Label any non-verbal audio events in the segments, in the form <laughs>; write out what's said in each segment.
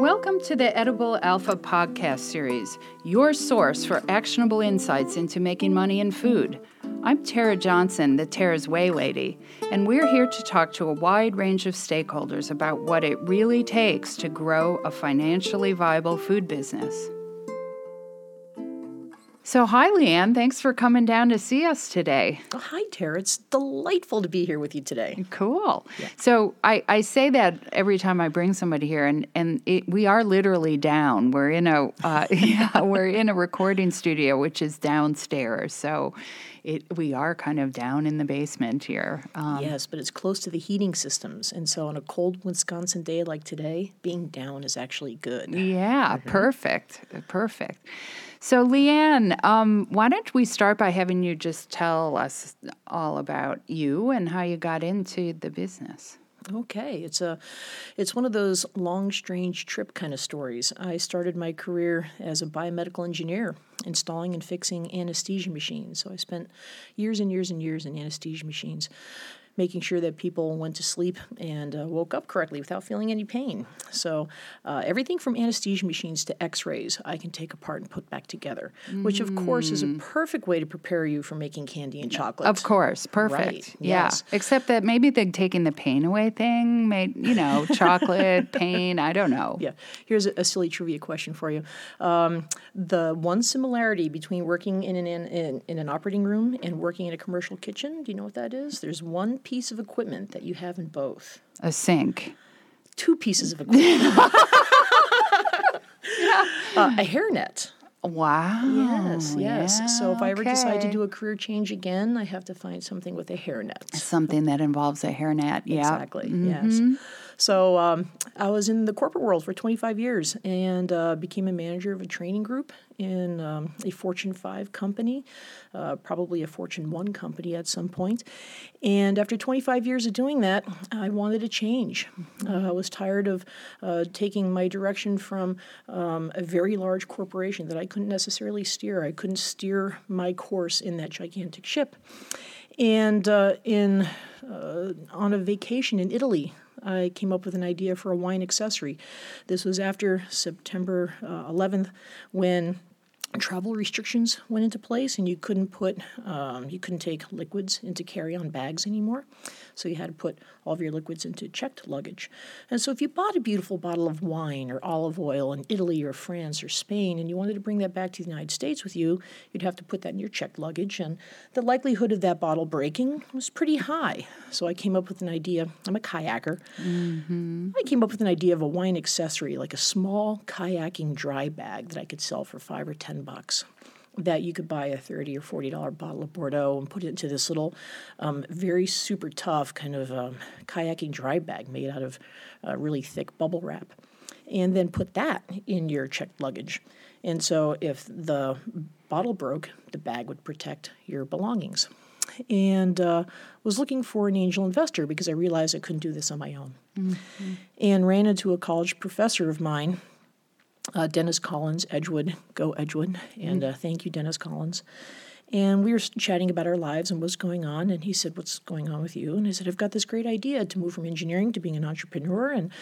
Welcome to the Edible Alpha podcast series, your source for actionable insights into making money in food. I'm Tera Johnson, the Tera's Whey Lady, and we're here to talk to a wide range of stakeholders about what it really takes to grow a financially viable food business. So, hi, Leanne. Thanks for coming down to see us today. Oh, hi, Tera. It's delightful to be here with you today. Cool. Yeah. So, I, I say that every time I bring somebody here, and, and it, we are literally down. We're in a uh, <laughs> yeah, we're in a recording studio, which is downstairs. So, it, we are kind of down in the basement here. Um, yes, but it's close to the heating systems. And so on a cold Wisconsin day like today, being down is actually good. Yeah, mm-hmm. perfect. Perfect. So, Leanne, um, why don't we start by having you just tell us all about you and how you got into the business? Okay, it's a it's one of those long strange trip kind of stories. I started my career as a biomedical engineer, installing and fixing anesthesia machines. So I spent years and years and years in anesthesia machines making sure that people went to sleep and uh, woke up correctly without feeling any pain. So, uh, everything from anesthesia machines to x rays, I can take apart and put back together, mm. which, of course, is a mm. perfect way to prepare you for making candy and chocolate. Of course, perfect. Right. Yeah. Yes. Except that maybe the taking the pain away thing made, you know, <laughs> chocolate, pain, I don't know. Yeah. Here's a, a silly trivia question for you. Um, the one similarity between working in an, in, in an operating room and working in a commercial kitchen, do you know what that is? There's one piece of equipment that you have in both? A sink. Two pieces of equipment. yeah. <laughs> uh, a hairnet. Wow. Yes, yes. Yeah, so if I ever okay. decide to do a career change again, I have to find something with a hairnet. Something that involves a hairnet. Yeah. Exactly. Mm-hmm. Yes. So um, I was in the corporate world for 25 years and uh, became a manager of a training group in um, a Fortune 5 company, uh, probably a Fortune 1 company at some point. And after 25 years of doing that, I wanted a change. Uh, I was tired of uh, taking my direction from um, a very large corporation that I couldn't necessarily steer. I couldn't steer my course in that gigantic ship. And uh, in uh, on a vacation in Italy I came up with an idea for a wine accessory. This was after September uh, 11th when travel restrictions went into place and you couldn't put um, you couldn't take liquids into carry-on bags anymore. So you had to put all of your liquids into checked luggage. And so if you bought a beautiful bottle of wine or olive oil in italy or france or spain and you wanted to bring that back to the united states with you you'd have to put that in your checked luggage. And the likelihood of that bottle breaking was pretty high. So i came up with an idea. I'm a kayaker. Mm-hmm. i came up with an idea of a wine accessory like a small kayaking dry bag that i could sell for five or ten bucks that you could buy a 30 or 40 dollar bottle of bordeaux and put it into this little um, very super tough kind of um, kayaking dry bag made out of uh, really thick bubble wrap and then put that in your checked luggage. And so if the bottle broke the bag would protect your belongings. And uh, was looking for an angel investor because i realized i couldn't do this on my own. Mm-hmm. and ran into a college professor of mine uh, Dennis Collins, Edgewood, go Edgewood, and uh, thank you, Dennis Collins. And we were chatting about our lives and what's going on. And he said, What's going on with you? And I said, I've got this great idea to move from engineering to being an entrepreneur, and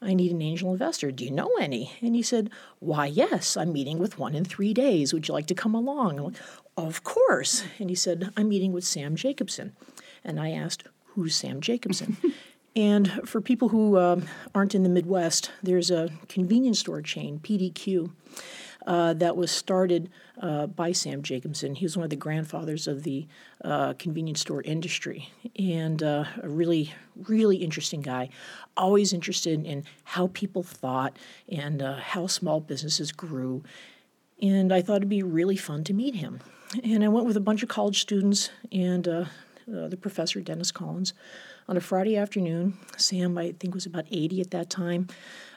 I need an angel investor. Do you know any? And he said, Why, yes, I'm meeting with one in three days. Would you like to come along? I'm like, Of course. And he said, I'm meeting with Sam Jacobson. And I asked, Who's Sam Jacobson? <laughs> And for people who um, aren't in the Midwest, there's a convenience store chain, PDQ, uh, that was started uh, by Sam Jacobson. He was one of the grandfathers of the uh, convenience store industry and uh, a really, really interesting guy. Always interested in how people thought and uh, how small businesses grew. And I thought it'd be really fun to meet him. And I went with a bunch of college students and the professor, Dennis Collins on a Friday afternoon. Sam, I think, was about 80 at that time,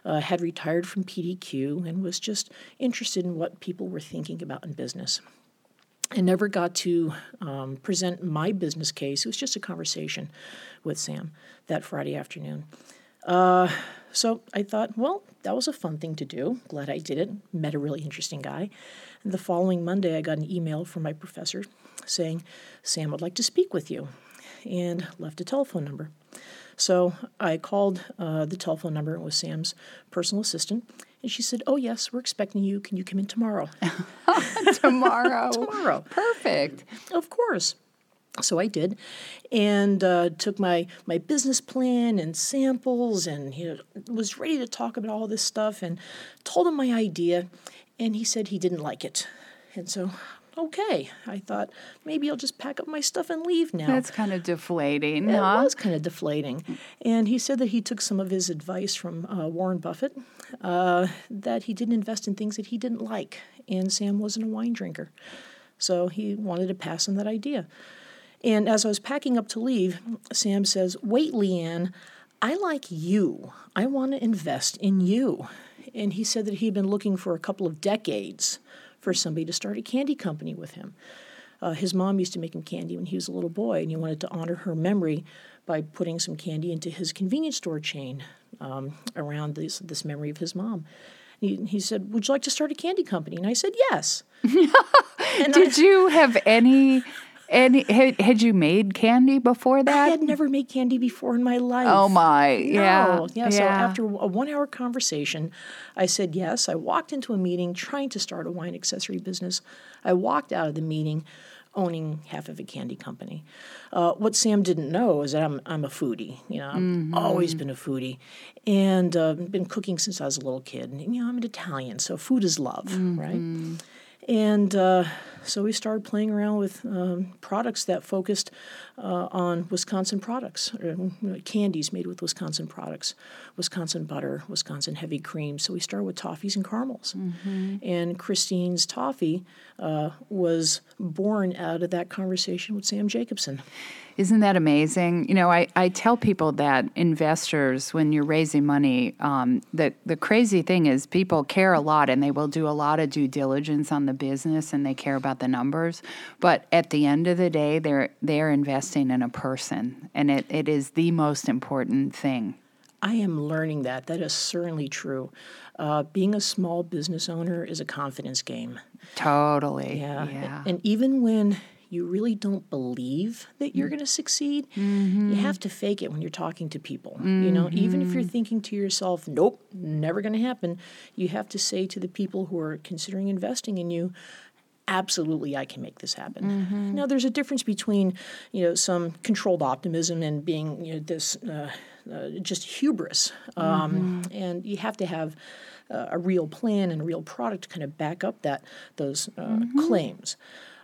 uh, had retired from PDQ and was just interested in what people were thinking about in business. I never got to um, present my business case. It was just a conversation with Sam that Friday afternoon. Uh, so I thought, well, that was a fun thing to do. Glad I did it. Met a really interesting guy. And the following Monday, I got an email from my professor saying, Sam would like to speak with you. And left a telephone number. So I called uh, the telephone number. It was Sam's personal assistant. And she said, Oh, yes, we're expecting you. Can you come in tomorrow? <laughs> Tomorrow. <laughs> tomorrow. Perfect. Of course. So I did, and uh, took my my business plan and samples, and you know, was ready to talk about all this stuff, and told him my idea, and he said he didn't like it, and so okay, I thought maybe I'll just pack up my stuff and leave now. That's kind of deflating, It huh? was kind of deflating. And he said that he took some of his advice from uh, Warren Buffett, uh, that he didn't invest in things that he didn't like. And Sam wasn't a wine drinker. So he wanted to pass on that idea. And as I was packing up to leave, Sam says, Wait, Leanne, I like you. I want to invest in you. And he said that he'd been looking for a couple of decades for somebody to start a candy company with him. Uh, his mom used to make him candy when he was a little boy, and he wanted to honor her memory by putting some candy into his convenience store chain um, around this, this memory of his mom. He, he said, Would you like to start a candy company? And I said, Yes. <laughs> Did you have any any had, had you made candy before that? I had never made candy before in my life. oh my. Yeah. No. Yeah. So after a one hour conversation, I said yes. I walked into a meeting trying to start a wine accessory business. I walked out of the meeting owning half of a candy company. Uh, what Sam didn't know is that I'm, I'm a foodie. You know, I've always been a foodie and uh, been cooking since I was a little kid. And, you know, I'm an Italian, so food is love, right? And uh, so we started playing around with um, products that focused uh, on Wisconsin products, or, you candies made with Wisconsin products, Wisconsin butter, Wisconsin heavy cream. So we started with toffees and caramels. And Christine's toffee uh, was born out of that conversation with Sam Jacobson. Isn't that amazing? You know, I, I tell people that investors, when you're raising money, um, the, the crazy thing is people care a lot and they will do a lot of due diligence on the business and they care about the numbers. But at the end of the day, they're, they're investing in a person, and it, it is the most important thing. I am learning that. That is certainly true. Uh, being a small business owner is a confidence game. Totally. Yeah. Yeah. And even when you really don't believe that you're going to succeed, you have to fake it when you're talking to people. You know, even if you're thinking to yourself, nope, never going to happen, you have to say to the people who are considering investing in you, absolutely I can make this happen. Now there's a difference between, you know, some controlled optimism and being, you know, this uh, uh, just hubris. Um, And you have to have uh, a real plan and a real product to kind of back up that those uh, claims.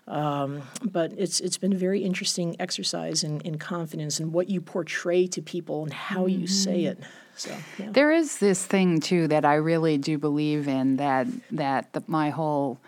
Um, but it's it's been a very interesting exercise in, in confidence and what you portray to people and how you say it. So yeah. There is this thing too that I really do believe in that that the, my whole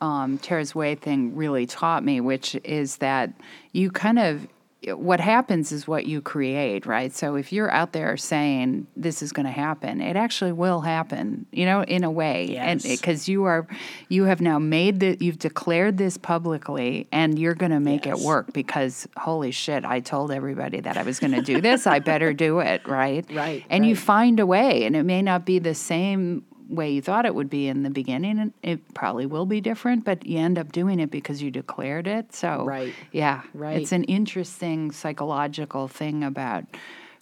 um, Tera's Whey thing really taught me, which is that you kind of what happens is what you create, right? So if you're out there saying this is going to happen, it actually will happen, you know, in a way, and because you are you have now made that you've declared this publicly, and you're going to make it work because holy shit, I told everybody that I was going to do this, I better do it, right? Right, And you find a way, and it may not be the same way you thought it would be in the beginning, and it probably will be different, but you end up doing it because you declared it. So, Right. yeah, Right. It's an interesting psychological thing about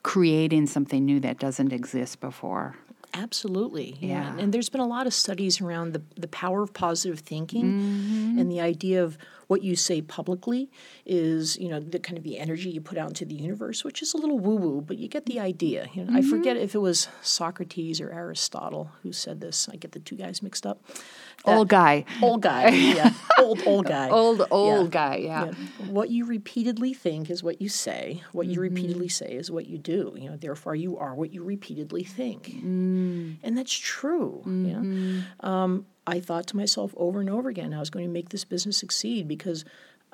creating something new that doesn't exist before. Absolutely. Yeah. Yeah. And, there's been a lot of studies around the, the power of positive thinking Mm-hmm. and the idea of what you say publicly is, you know, the kind of the energy you put out into the universe, which is a little woo woo, but you get the idea. You know, I forget Mm-hmm. if it was Socrates or Aristotle who said this. I get the two guys mixed up. That- Old guy. Old guy. Yeah. <laughs> old, old guy. Old, old Yeah. guy, yeah. Yeah. What you repeatedly think is what you say. What you repeatedly Mm-hmm. say is what you do. You know, therefore you are what you repeatedly think. Mm. And that's true. You Mm-hmm. know? um, I thought to myself over and over again, I was going to make this business succeed because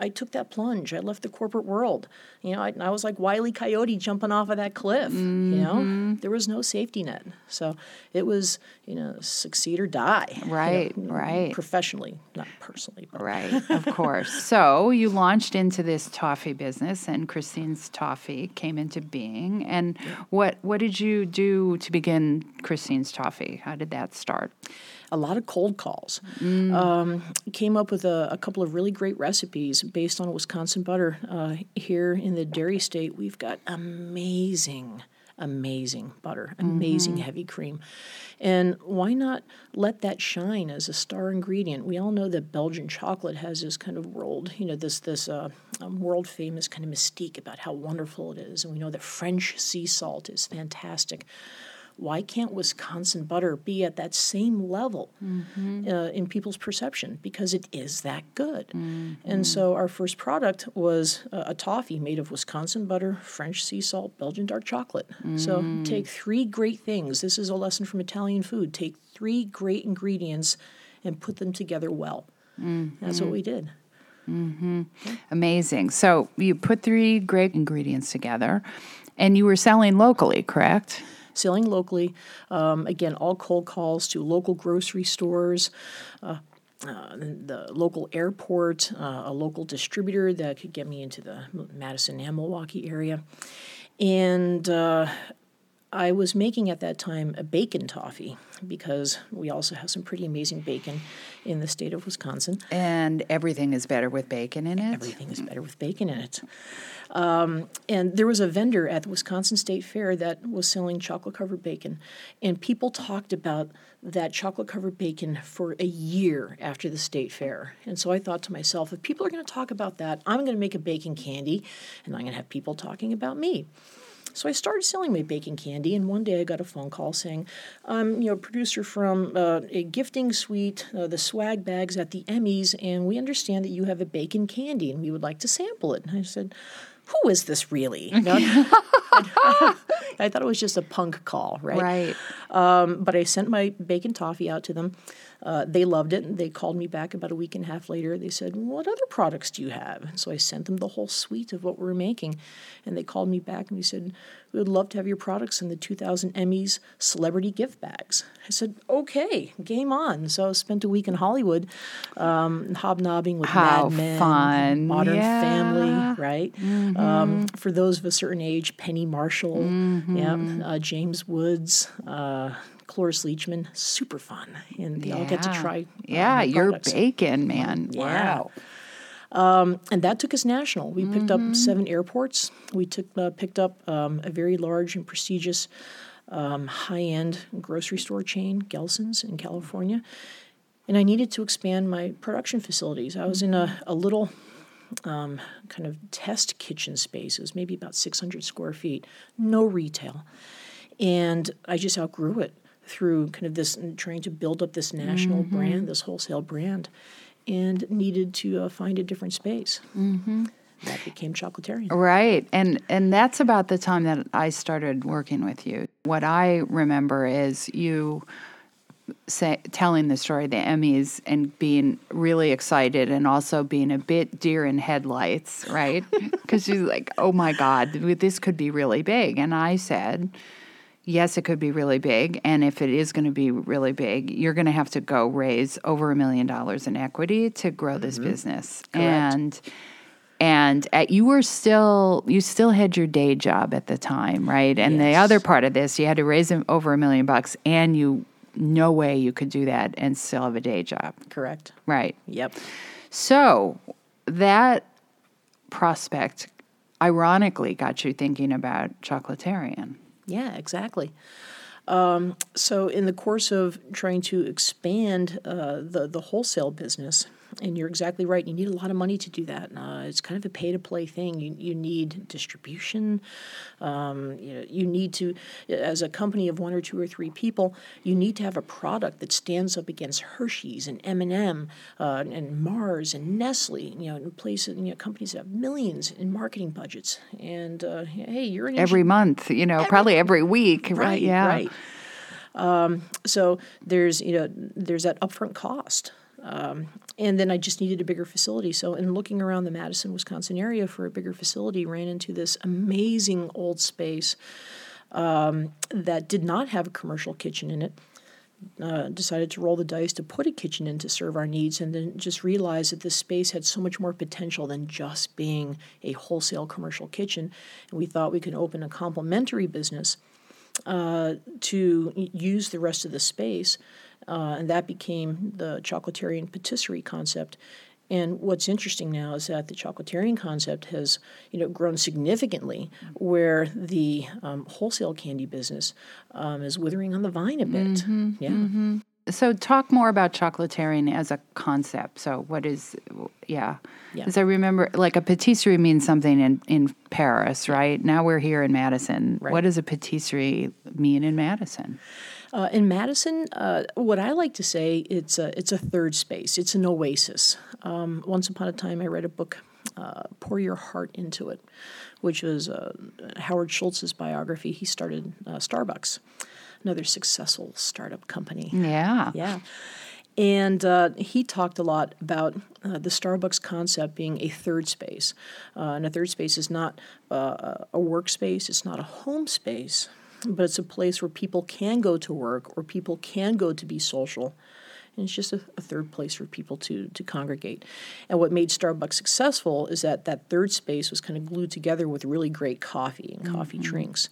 I took that plunge. I left the corporate world. You know, I, I was like Wiley Coyote jumping off of that cliff. You know, Mm-hmm. there was no safety net. So it was, you know, succeed or die. you know, Right, right. Professionally, not personally. But Right, of course. <laughs> So you launched into this toffee business, and Christine's Toffee came into being. And what what did you do to begin Christine's Toffee? How did that start? A lot of cold calls. Um, came up with a, a couple of really great recipes based on Wisconsin butter. Uh, here in the dairy state, we've got amazing amazing butter, amazing Mm-hmm. heavy cream. And why not let that shine as a star ingredient? We all know that Belgian chocolate has this kind of world, you know, this this uh, um, world famous kind of mystique about how wonderful it is, and we know that French sea salt is fantastic. Why can't Wisconsin butter be at that same level Mm-hmm. uh, in people's perception? Because it is that good. Mm-hmm. And so our first product was a, a toffee made of Wisconsin butter, French sea salt, Belgian dark chocolate. So Mm. take three great things. This is a lesson from Italian food. Take three great ingredients and put them together well. Mm-hmm. That's what we did. Amazing. So you put three great ingredients together, and you were selling locally, correct? Selling locally. Um, again, all cold calls to local grocery stores, uh, uh, the local airport, uh, a local distributor that could get me into the Madison and Milwaukee area. And uh, I was making at that time a bacon toffee because we also have some pretty amazing bacon in the state of Wisconsin. And everything is better with bacon in it. Everything is better with bacon in it. Um, and there was a vendor at the Wisconsin State Fair that was selling chocolate covered bacon. And people talked about that chocolate covered bacon for a year after the state fair. And so I thought to myself, if people are going to talk about that, I'm going to make a bacon candy and I'm going to have people talking about me. So I started selling my bacon candy, and one day I got a phone call saying, "I'm, you know, producer from uh, a gifting suite, uh, the swag bags at the Emmys, and we understand that you have a bacon candy, and we would like to sample it." And I said, "Who is this really?" You know? <laughs> <laughs> I thought it was just a punk call, right? Right. Um, but I sent my bacon toffee out to them. Uh, they loved it. And they called me back about a week and a half later. They said, What other products do you have? And so I sent them the whole suite of what we were making. And they called me back and they said, We would love to have your products in the 2000 Emmys celebrity gift bags. I said, Okay, game on. So I spent a week in Hollywood um, hobnobbing with How Mad Men, fun. Modern Yeah. Family, right? Um, for those of a certain age, Penny Marshall, yeah, uh, James Woods, uh, Cloris Leachman, super fun, and they all get to try. uh, Yeah, your bacon, man. Yeah. Wow. and that took us national. We picked Mm-hmm. up seven airports. We took uh, picked up um, a very large and prestigious um, high-end grocery store chain, Gelson's in California, and I needed to expand my production facilities. I was in a, a little um, kind of test kitchen space. It was maybe about 600 square feet, no retail, and I just outgrew it through kind of this trying to build up this national brand, this wholesale brand, and needed to uh, find a different space. Mm-hmm. That became Chocolaterian. Right. And and that's about the time that I started working with you. What I remember is you say telling the story of the Emmys and being really excited and also being a bit deer in headlights, right? <laughs> Cuz she's like, "Oh my god, this could be really big." And I said, Yes, it could be really big. And if it is going to be really big, you're going to have to go raise over a million dollars in equity to grow this mm-hmm. business. And and at, you were still you still had your day job at the time, right? And the other part of this, you had to raise over a million bucks, and you no way you could do that and still have a day job, Correct. right? Yep. So that prospect, ironically, got you thinking about chocolaterian. Yeah, exactly. Um, so, in the course of trying to expand uh, the the wholesale business, and you're exactly right, you need a lot of money to do that. Uh, it's kind of a pay to play thing. You you need distribution. Um, you, know, you need to, as a company of one or two or three people, you need to have a product that stands up against Hershey's and M and M uh, and Mars and Nestle. You know, in places, you know, companies that have millions in marketing budgets. And uh, hey, you're an Every month, you know, probably every week, right? right yeah. right um, so there's you know there's that upfront cost um, and then i just needed a bigger facility. So in looking around the madison wisconsin area for a bigger facility ran into this amazing old space um, that did not have a commercial kitchen in it. Uh, decided to roll the dice to put a kitchen in to serve our needs and then just realized that this space had so much more potential than just being a wholesale commercial kitchen. And we thought we could open a complementary business uh, to use the rest of the space, uh, and that became the chocolaterian patisserie concept. And what's interesting now is that the chocolaterian concept has, you know, grown significantly, where the um, wholesale candy business um, is withering on the vine a bit. Mm-hmm, yeah. Mm-hmm. So, talk more about chocolaterian as a concept. So, what is, yeah. Because I remember, like, a patisserie means something in, in Paris, right? Now we're here in Madison. Right. What does a patisserie mean in Madison? Uh, in Madison, uh, what I like to say, it's a, it's a third space. It's an oasis. Um, once upon a time, I read a book, uh, Pour Your Heart Into It, which was uh, Howard Schultz's biography. He started uh, Starbucks, another successful startup company. Yeah. Yeah. And uh, he talked a lot about uh, the Starbucks concept being a third space. Uh, and a third space is not uh, a workspace, it's not a home space, but it's a place where people can go to work or people can go to be social. And it's just a, a, third place for people to, to congregate. And what made Starbucks successful is that that third space was kind of glued together with really great coffee and coffee mm-hmm. drinks.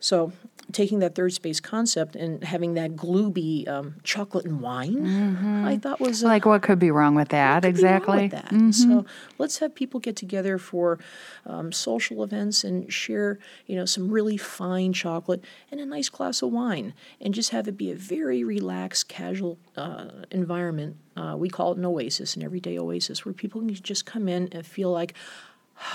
So taking that third space concept and having that glue be um, chocolate and wine, mm-hmm. I thought was uh, like what could be wrong with that? exactly. With that? Mm-hmm. So let's have people get together for um, social events and share, you know, some really fine chocolate and a nice glass of wine, and just have it be a very relaxed, casual uh, environment. Uh, we call it an oasis, an everyday oasis, where people can just come in and feel like. <sighs>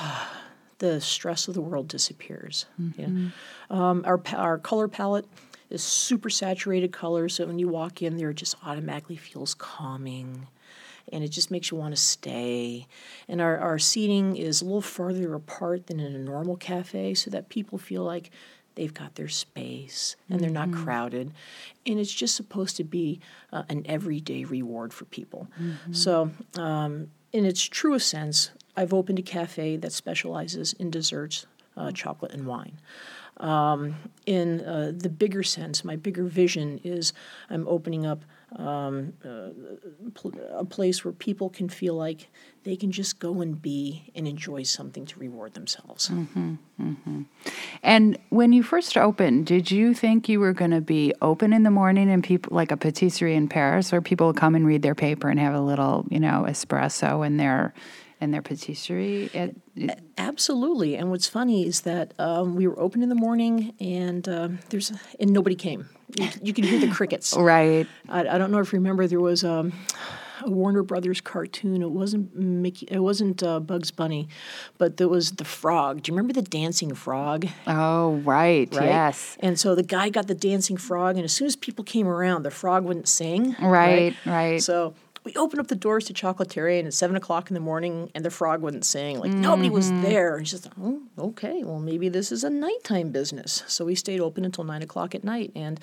the stress of the world disappears. Mm-hmm. Yeah. Um, our, our color palette is super saturated colors, so when you walk in there, it just automatically feels calming and it just makes you want to stay. And our, our seating is a little farther apart than in a normal cafe so that people feel like they've got their space and they're not mm-hmm. crowded. And it's just supposed to be uh, an everyday reward for people. Mm-hmm. So, um, in its truest sense, I've opened a cafe that specializes in desserts, uh, chocolate, and wine. Um, in uh, the bigger sense, my bigger vision is I'm opening up um, uh, a place where people can feel like they can just go and be and enjoy something to reward themselves. Mm-hmm, mm-hmm. And when you first opened, did you think you were going to be open in the morning and people like a patisserie in Paris, where people come and read their paper and have a little, you know, espresso in their and their patisserie? It, it, Absolutely. And what's funny is that um, we were open in the morning, and um, there's and nobody came. You, you can hear the crickets. right. I, I, don't know if you remember there was. Um, a Warner Brothers cartoon. It wasn't Mickey. It wasn't uh, Bugs Bunny, but there was the frog. Do you remember the dancing frog? Oh, right. right. Yes. And so the guy got the dancing frog, and as soon as people came around, the frog wouldn't sing. Right. Right. right. So we opened up the doors to Chocolaterian at seven o'clock in the morning, and the frog wasn't sing. Like mm-hmm. nobody was there. He's just, oh, okay. Well, maybe this is a nighttime business. So we stayed open until nine o'clock at night, and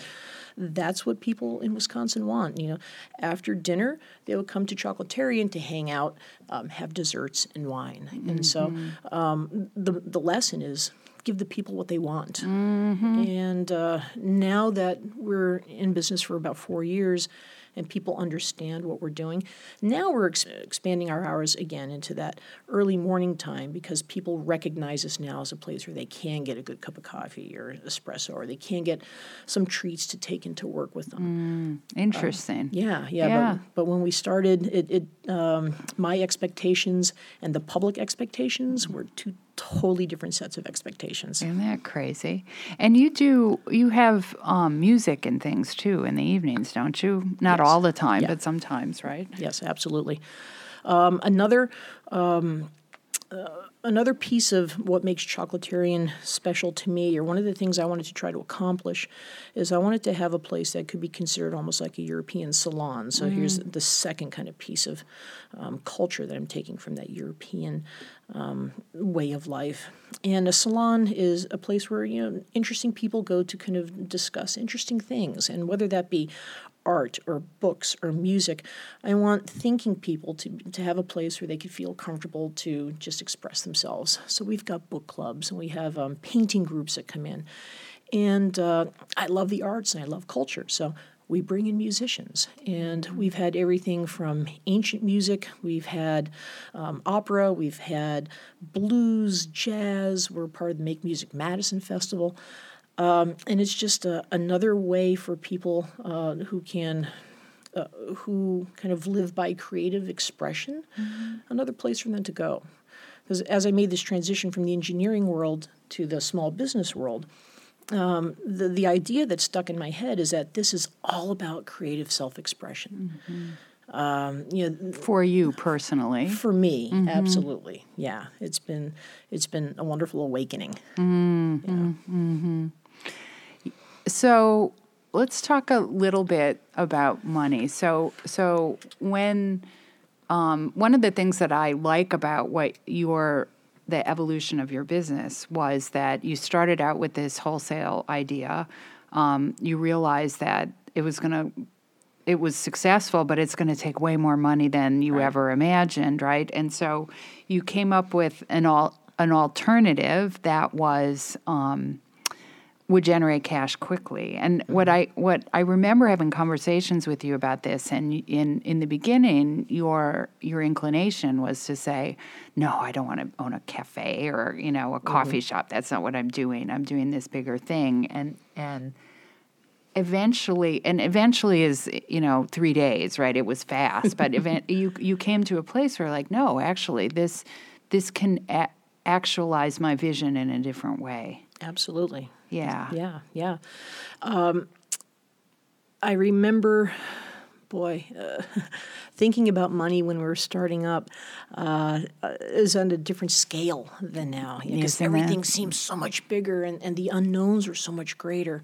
that's what people in Wisconsin want. You know, after dinner, they would come to Chocolaterian to hang out, um, have desserts and wine. Mm-hmm. And so mm-hmm. um, the the lesson is give the people what they want. Mm-hmm. And uh, now that we're in business for about four years and people understand what we're doing. Now we're ex- expanding our hours again into that early morning time because people recognize us now as a place where they can get a good cup of coffee or espresso or they can get some treats to take into work with them. Mm, interesting. Um, yeah, yeah. yeah. But, but, when we started, it, it um, my expectations and the public expectations were two totally different sets of expectations. Isn't that crazy? And you do you have um, music and things too in the evenings, don't you? Not yes. all the time, yeah. but sometimes, right? Yes, absolutely. Um, another. Um, uh, another piece of what makes Chocolaterian special to me, or one of the things I wanted to try to accomplish, is I wanted to have a place that could be considered almost like a European salon. So mm. here's the second kind of piece of um, culture that I'm taking from that European um, way of life. And a salon is a place where you know interesting people go to kind of discuss interesting things, and whether that be art or books or music, I want thinking people to to have a place where they could feel comfortable to just express themselves. So we've got book clubs and we have um, painting groups that come in, and uh, I love the arts and I love culture. So we bring in musicians. And we've had everything from ancient music, we've had um, opera, we've had blues, jazz. We're part of the Make Music Madison Festival. Um, and it's just a, another way for people uh, who can uh, who kind of live by creative expression, mm-hmm. another place for them to go. Because as I made this transition from the engineering world to the small business world, um, the the idea that stuck in my head is that this is all about creative self expression. Mm-hmm. Um, you know, for you personally, for me, mm-hmm. absolutely, yeah. It's been it's been a wonderful awakening. Mm-hmm. Yeah. Mm-hmm. So let's talk a little bit about money. So so when um, one of the things that I like about what your the evolution of your business was that you started out with this wholesale idea. Um, you realized that it was going to it was successful, but it's going to take way more money than you right. ever imagined, right? And so you came up with an all an alternative that was um, would generate cash quickly. And what I what I remember having conversations with you about this, and in in the beginning, your your inclination was to say, "No, I don't want to own a cafe or you know a coffee mm-hmm. shop. That's not what I'm doing. I'm doing this bigger thing." And and eventually, and eventually is you know three days, right? It was fast, but event <laughs> you you came to a place where like, no, actually, this this can a- actualize my vision in a different way. Absolutely. Yeah. Yeah, yeah. Um, I remember, boy, uh, <laughs> thinking about money when we were starting up uh, is on a different scale than now because everything seems so much bigger and, and the unknowns are so much greater.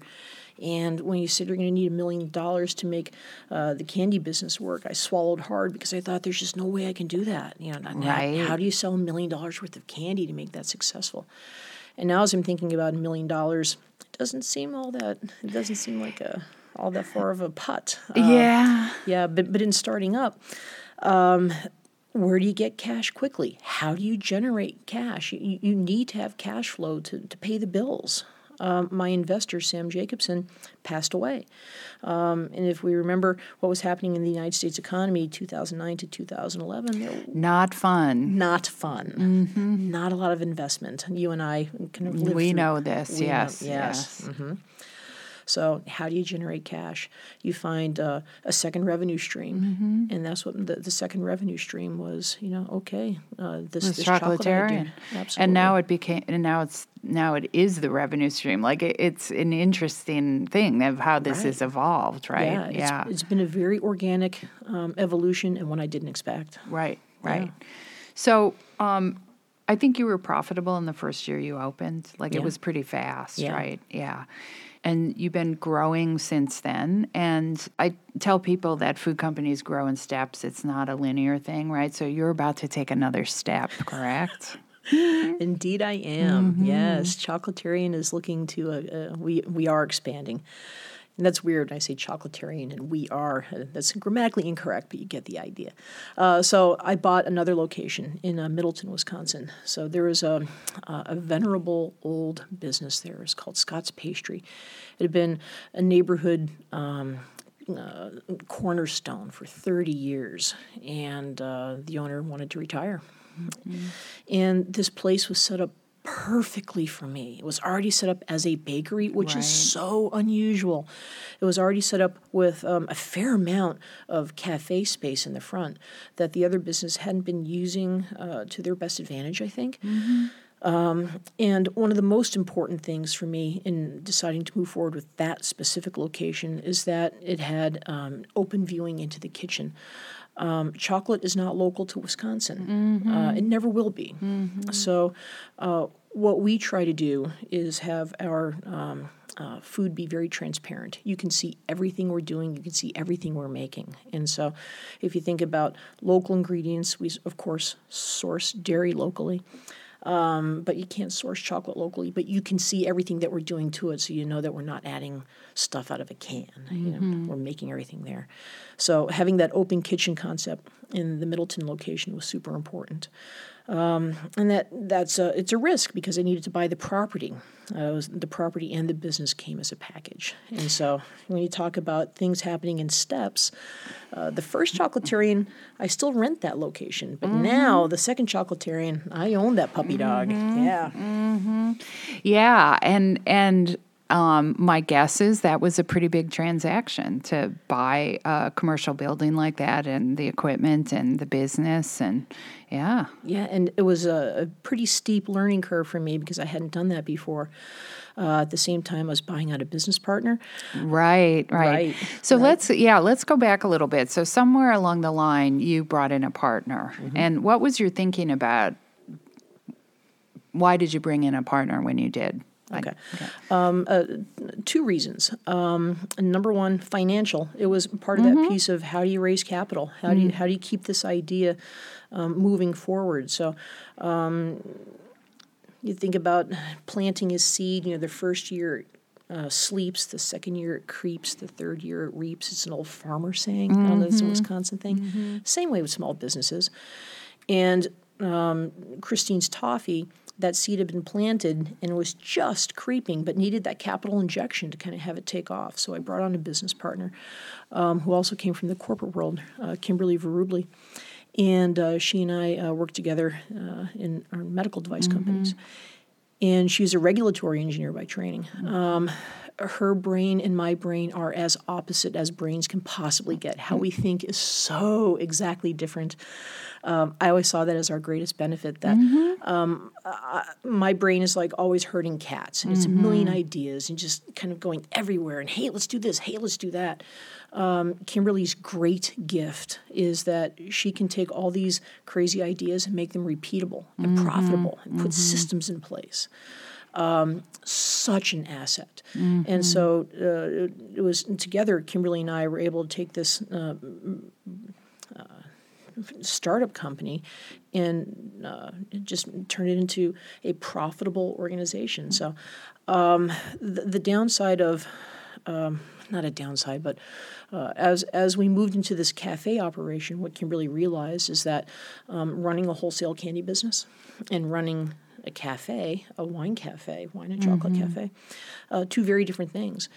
And when you said you're going to need a million dollars to make uh, the candy business work, I swallowed hard because I thought there's just no way I can do that. You know, right. how, how do you sell a million dollars worth of candy to make that successful? And now, as I'm thinking about a million dollars, it doesn't seem all that. It doesn't seem like a all that far of a putt. Uh, yeah. Yeah, but but in starting up. Um, where do you get cash quickly? How do you generate cash? You, you need to have cash flow to, to pay the bills um, my investor, Sam Jacobson, passed away. Um, and if we remember what was happening in the United States economy 2009 to 2011, not fun. Not fun. Mm-hmm. Not a lot of investment. You and I kind of We know this, yes. Know, yes. yes. Mm-hmm. So, how do you generate cash? You find uh, a second revenue stream, mm-hmm. and that's what the, the second revenue stream was. You know, okay, uh, this, this, this chocolaterian, Absolutely. and now it became, and now it's now it is the revenue stream. Like it, it's an interesting thing of how this right. has evolved, right? Yeah, yeah. It's, it's been a very organic um, evolution and one I didn't expect. Right, right. Yeah. So. Um, I think you were profitable in the first year you opened. Like yeah. it was pretty fast, yeah. right? Yeah and you've been growing since then. And I tell people that food companies grow in steps, it's not a linear thing, right? So you're about to take another step, correct? <laughs> Indeed, I am. Mm-hmm. Yes, Chocolaterian is looking to. Uh, uh, we we are expanding. And that's weird. I say chocolaterian and we are. Uh, <laughs> that's grammatically incorrect, but you get the idea. Uh, so I bought another location in uh, Middleton, Wisconsin. So there was a, a venerable old business there. It's called Scott's Pastry. It had been a neighborhood. Um, uh, cornerstone for 30 years, and uh, the owner wanted to retire. Mm-hmm. And this place was set up perfectly for me. It was already set up as a bakery, which right. is so unusual. It was already set up with um, a fair amount of cafe space in the front that the other business hadn't been using uh, to their best advantage, I think. Mm-hmm. Um, and one of the most important things for me in deciding to move forward with that specific location is that it had um, open viewing into the kitchen. Um, chocolate is not local to Wisconsin. Mm-hmm. Uh, it never will be. Mm-hmm. So, uh, what we try to do is have our um, uh, food be very transparent. You can see everything we're doing, you can see everything we're making. And so, if you think about local ingredients, we, of course, source dairy locally. Um, but you can't source chocolate locally. But you can see everything that we're doing to it, so you know that we're not adding stuff out of a can. Mm-hmm. You know, mm-hmm. we're making everything there. So having that open kitchen concept in the Middleton location was super important. Um, and that that's a, it's a risk because I needed to buy the property. Uh, was, the property and the business came as a package. And so when you talk about things happening in steps, uh, the first chocolaterian I still rent that location, but mm-hmm. now the second chocolaterian I own that puppy dog. Mm-hmm. Yeah, mm-hmm. yeah, and and um, my guess is that was a pretty big transaction to buy a commercial building like that and the equipment and the business and yeah. Yeah, and it was a, a pretty steep learning curve for me because I hadn't done that before. Uh, at the same time, I was buying out a business partner. Right, right. Right, so right. let's yeah, let's go back a little bit. So somewhere along the line, you brought in a partner, Mm-hmm. and what was your thinking about? Why did you bring in a partner when you did? Like- Okay. Um, uh, two reasons. Um, number one, financial. It was part of that piece of how do you raise capital? How do you how do you keep this idea um, moving forward? So. Um, you think about planting a seed. You know, the first year it uh, sleeps, the second year it creeps, the third year it reaps. It's an old farmer saying. I don't know, it's a Wisconsin thing. Same way with small businesses. And um, Christine's toffee, that seed had been planted and was just creeping, but needed that capital injection to kind of have it take off. So I brought on a business partner um, who also came from the corporate world, uh, Kimberly Verubli. And uh, she and I uh, worked together uh, in our medical device companies. And she's a regulatory engineer by training. Um, her brain and my brain are as opposite as brains can possibly get. How we think is so exactly different. Um, I always saw that as our greatest benefit. That um, uh, my brain is like always hurting cats, and it's a million ideas and just kind of going everywhere. And hey, let's do this. Hey, let's do that. Um, Kimberly's great gift is that she can take all these crazy ideas and make them repeatable and profitable and put systems in place um, such an asset. And so uh, it, it was together, Kimberly and I were able to take this uh, startup company and uh, just turn it into a profitable organization. So um, the, the downside of um, not a downside, but uh, as as we moved into this cafe operation, what Kimberly realized is that um, running a wholesale candy business and running a cafe, a wine cafe, wine and chocolate cafe, uh, two very different things.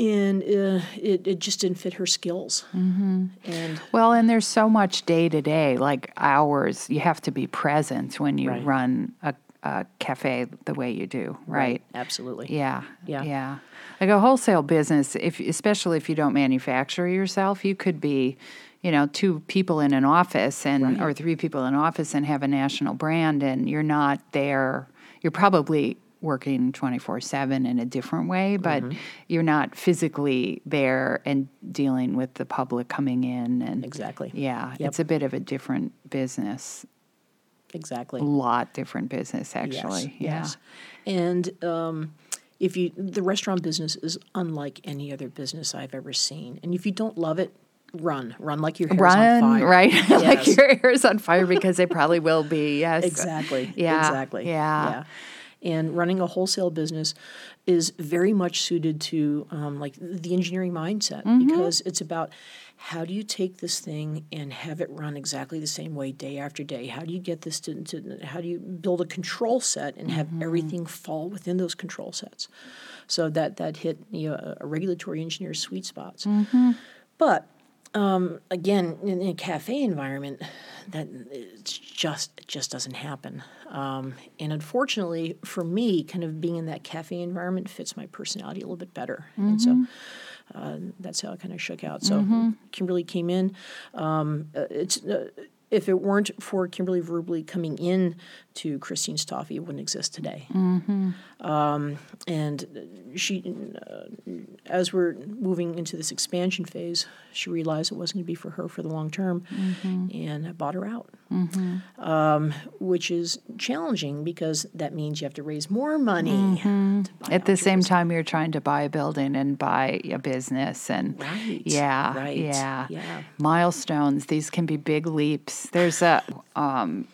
And uh, it, it just didn't fit her skills. Mm-hmm. And Well, and there's so much day to day, like hours. You have to be present when you Right. run a, a cafe the way you do, right? absolutely. Yeah, Yeah. yeah. Like a wholesale business, if especially if you don't manufacture yourself, you could be, you know, two people in an office and or three people in an office and have a national brand, and you're not there. You're probably working 24/7 in a different way, but Mm-hmm. you're not physically there and dealing with the public coming in and Exactly. Yeah, Yep. it's a bit of a different business. Exactly. A lot different business actually. Yes, yeah. yes. And um, if you, the restaurant business is unlike any other business I've ever seen. And if you don't love it, run, run like your hair's on fire. right? <laughs> like your hair's on fire because it probably will be. Yes. Exactly. Yeah. Exactly. Yeah. And running a wholesale business is very much suited to um, like the engineering mindset Mm-hmm. because it's about how do you take this thing and have it run exactly the same way day after day? How do you get this to, to how do you build a control set and have Mm-hmm. everything fall within those control sets? So that that hit you know, a- regulatory engineer's sweet spots. Mm-hmm. But um, again, in, in a cafe environment, that it's just it just doesn't happen. Um, and unfortunately, for me, kind of being in that cafe environment fits my personality a little bit better, and so. Uh, that's how it kind of shook out. So Kimberly came in. Um, uh, it's uh, if it weren't for Kimberly Verubly coming in to Christine's Toffee, it wouldn't exist today. Um, and she, uh, as we're moving into this expansion phase, she realized it wasn't going to be for her for the long term, and I bought her out, um, which is challenging because that means you have to raise more money. to buy At the same time, you're trying to buy a building and buy a business, and Right, yeah, right, yeah, yeah. milestones. These can be big leaps. There's a um,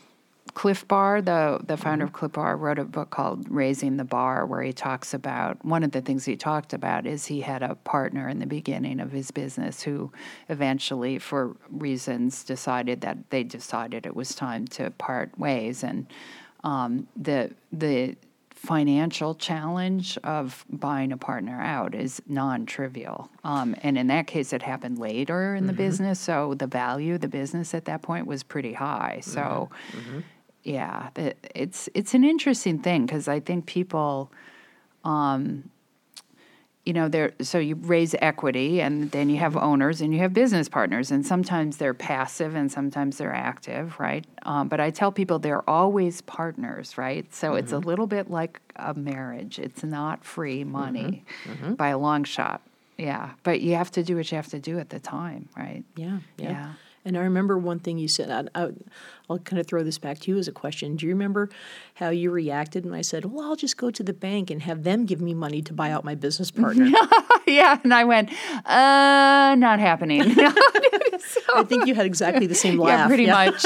Clif Bar, the the founder Mm-hmm. of Clif Bar, wrote a book called Raising the Bar, where he talks about one of the things he talked about is he had a partner in the beginning of his business who eventually, for reasons, decided that they decided it was time to part ways, and um, the the financial challenge of buying a partner out is non-trivial. Um, and in that case it happened later in the business so the value of the business at that point was pretty high. So yeah the, it's it's an interesting thing because i think people um, you know, there. So you raise equity, and then you have mm-hmm. owners, and you have business partners, and sometimes they're passive, and sometimes they're active, right? Um, but I tell people they're always partners, right? So it's a mm-hmm. little bit like a marriage. It's not free money mm-hmm. by a long shot. Yeah, but you have to do what you have to do at the time, right? Yeah, yeah. Yeah. And I remember one thing you said. I, I, I'll kind of throw this back to you as a question. Do you remember how you reacted when I said, "Well, I'll just go to the bank and have them give me money to buy out my business partner"? <laughs> yeah, and I went, uh, not happening. <laughs> <laughs> I think you had exactly the same laugh. yeah, pretty much.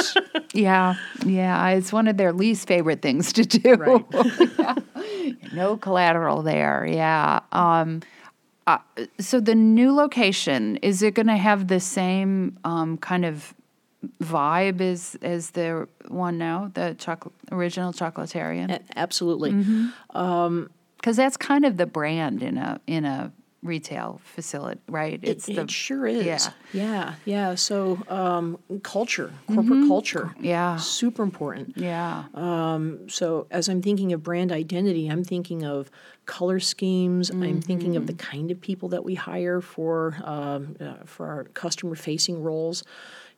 Yeah, yeah. It's one of their least favorite things to do. Right. no collateral there. Yeah. Um, uh, so the new location is it going to have the same um, kind of vibe as as the one now, the chocolate original chocolaterian? A- Absolutely. Because that's kind of the brand in a in a retail facility, right? It, the it sure is. yeah. yeah, yeah. So um, culture, corporate culture, Mm-hmm. Yeah. super important. yeah. So as I'm thinking of brand identity, I'm thinking of color schemes. I'm thinking of the kind of people that we hire for um, uh, for our customer facing roles.